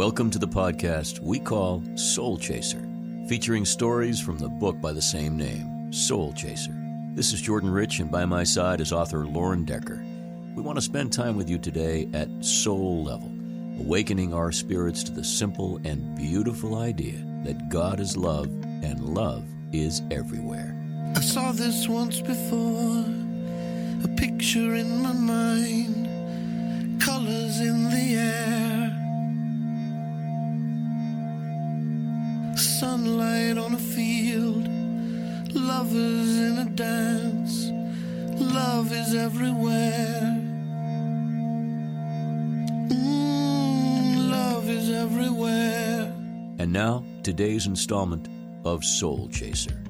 Welcome to the podcast we call Soul Chaser, featuring stories from the book by the same name, Soul Chaser. This is Jordan Rich, and by my side is author Lauren Decker. We want to spend time with you today at soul level, awakening our spirits to the simple and beautiful idea that God is love and love is everywhere. I saw this once before, a picture in my mind, colors in the air. Sunlight on a field, lovers in a dance, love is everywhere. Mm, love is everywhere. And now, today's installment of Soul Chaser.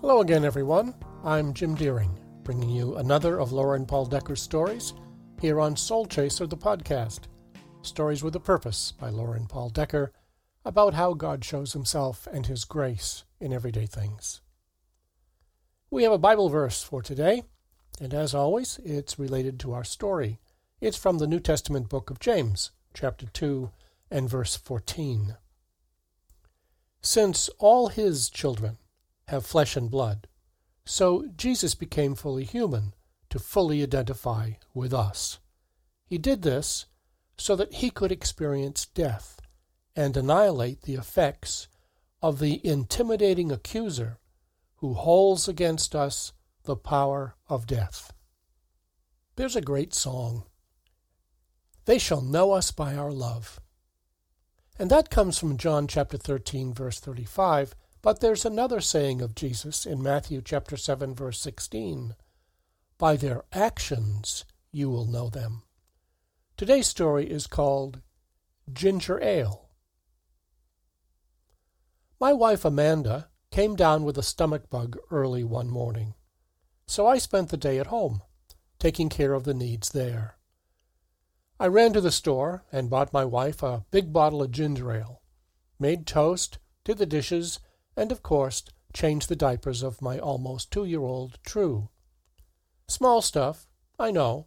Hello again, everyone. I'm Jim Deering, bringing you another of Lauren Paul Decker's stories here on Soul Chaser, the podcast. Stories with a Purpose by Lauren Paul Decker about how God shows himself and his grace in everyday things. We have a Bible verse for today, and as always, it's related to our story. It's from the New Testament book of James, chapter 2 and verse 14. Since all his children have flesh and blood, so Jesus became fully human to fully identify with us. He did this so that he could experience death and annihilate the effects of the intimidating accuser who holds against us the power of death. There's a great song. They shall know us by our love. And that comes from John chapter 13 verse 35, but there's another saying of Jesus in Matthew chapter 7 verse 16. By their actions you will know them. Today's story is called Ginger Ale. My wife Amanda came down with a stomach bug early one morning, so I spent the day at home, taking care of the needs there. I ran to the store and bought my wife a big bottle of ginger ale, made toast, did the dishes, and of course changed the diapers of my almost two year old True. Small stuff, I know,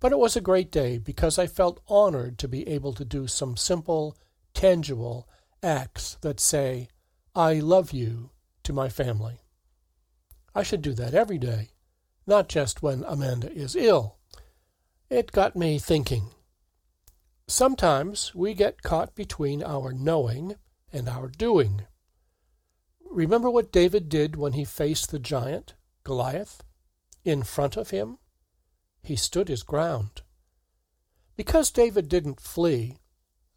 but it was a great day because I felt honored to be able to do some simple, tangible acts that say, I love you to my family. I should do that every day, not just when Amanda is ill. It got me thinking. Sometimes we get caught between our knowing and our doing. Remember what David did when he faced the giant, Goliath, in front of him? He stood his ground. Because David didn't flee,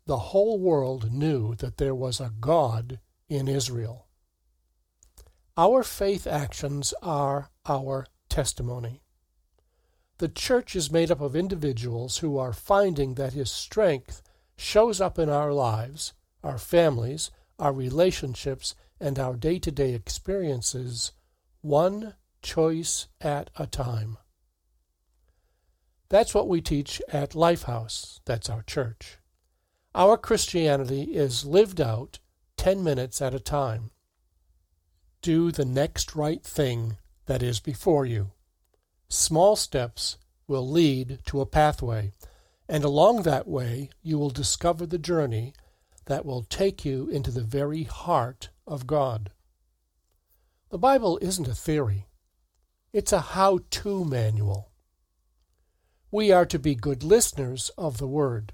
the whole world knew that there was a God in Israel. Our faith actions are our testimony. The church is made up of individuals who are finding that His strength shows up in our lives, our families, our relationships, and our day to day experiences, one choice at a time. That's what we teach at Lifehouse. That's our church. Our Christianity is lived out 10 minutes at a time. Do the next right thing that is before you. Small steps will lead to a pathway, and along that way you will discover the journey that will take you into the very heart of God. The Bible isn't a theory, it's a how to manual. We are to be good listeners of the Word,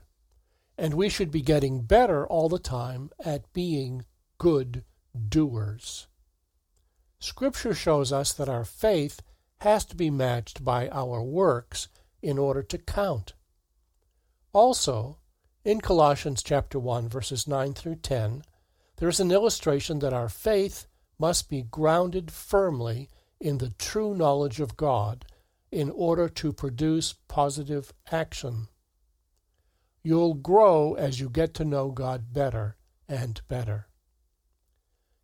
and we should be getting better all the time at being good doers. Scripture shows us that our faith has to be matched by our works in order to count. Also, in Colossians chapter 1 verses 9 through 10, there is an illustration that our faith must be grounded firmly in the true knowledge of God in order to produce positive action. You'll grow as you get to know God better and better.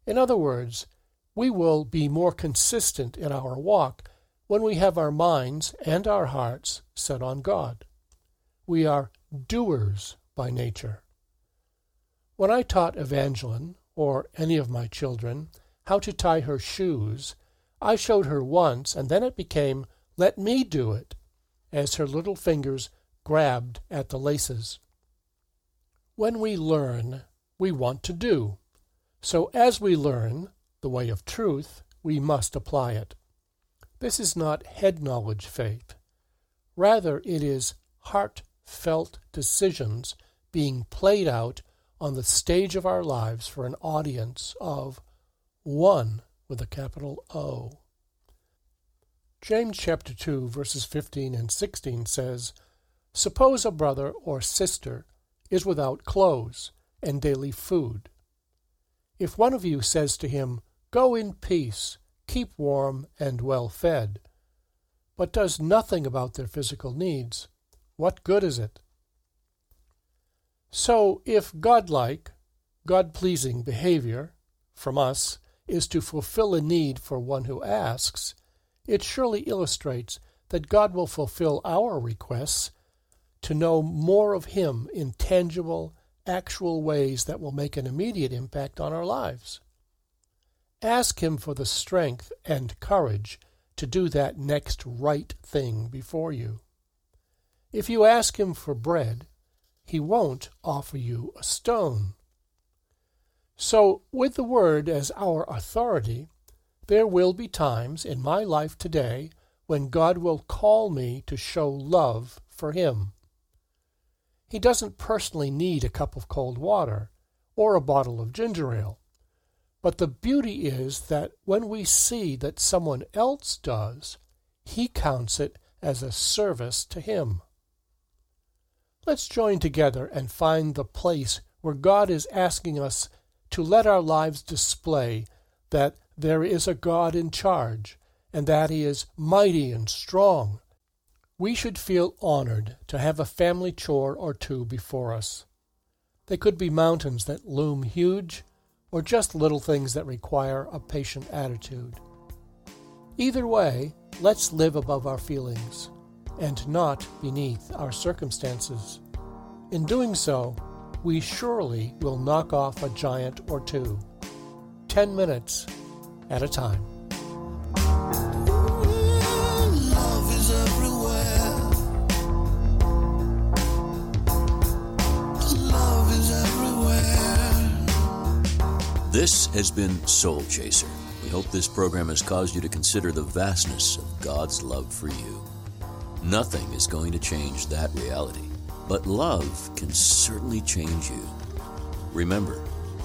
In other words, we will be more consistent in our walk when we have our minds and our hearts set on God. We are doers by nature. When I taught Evangeline, or any of my children, how to tie her shoes, I showed her once, and then it became let me do it, as her little fingers grabbed at the laces. When we learn, we want to do. So as we learn the way of truth, we must apply it. This is not head knowledge faith. Rather, it is heartfelt decisions being played out on the stage of our lives for an audience of one with a capital O. James chapter 2 verses 15 and 16 says, Suppose a brother or sister is without clothes and daily food. If one of you says to him, Go in peace, keep warm and well fed, but does nothing about their physical needs, what good is it? So, if godlike, God pleasing behavior from us is to fulfill a need for one who asks, it surely illustrates that God will fulfill our requests to know more of Him in tangible, actual ways that will make an immediate impact on our lives. Ask Him for the strength and courage to do that next right thing before you. If you ask Him for bread, He won't offer you a stone. So, with the Word as our authority, there will be times in my life today when God will call me to show love for Him. He doesn't personally need a cup of cold water or a bottle of ginger ale. But the beauty is that when we see that someone else does, he counts it as a service to him. Let's join together and find the place where God is asking us to let our lives display that there is a God in charge and that he is mighty and strong we should feel honored to have a family chore or two before us. They could be mountains that loom huge, or just little things that require a patient attitude. Either way, let's live above our feelings and not beneath our circumstances. In doing so, we surely will knock off a giant or two. 10 minutes at a time. This has been Soul Chaser. We hope this program has caused you to consider the vastness of God's love for you. Nothing is going to change that reality, but love can certainly change you. Remember,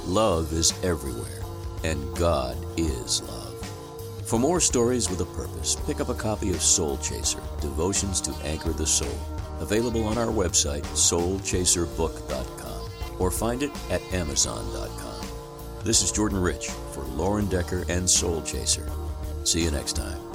love is everywhere, and God is love. For more stories with a purpose, pick up a copy of Soul Chaser Devotions to Anchor the Soul, available on our website, soulchaserbook.com, or find it at amazon.com. This is Jordan Rich for Lauren Decker and Soul Chaser. See you next time.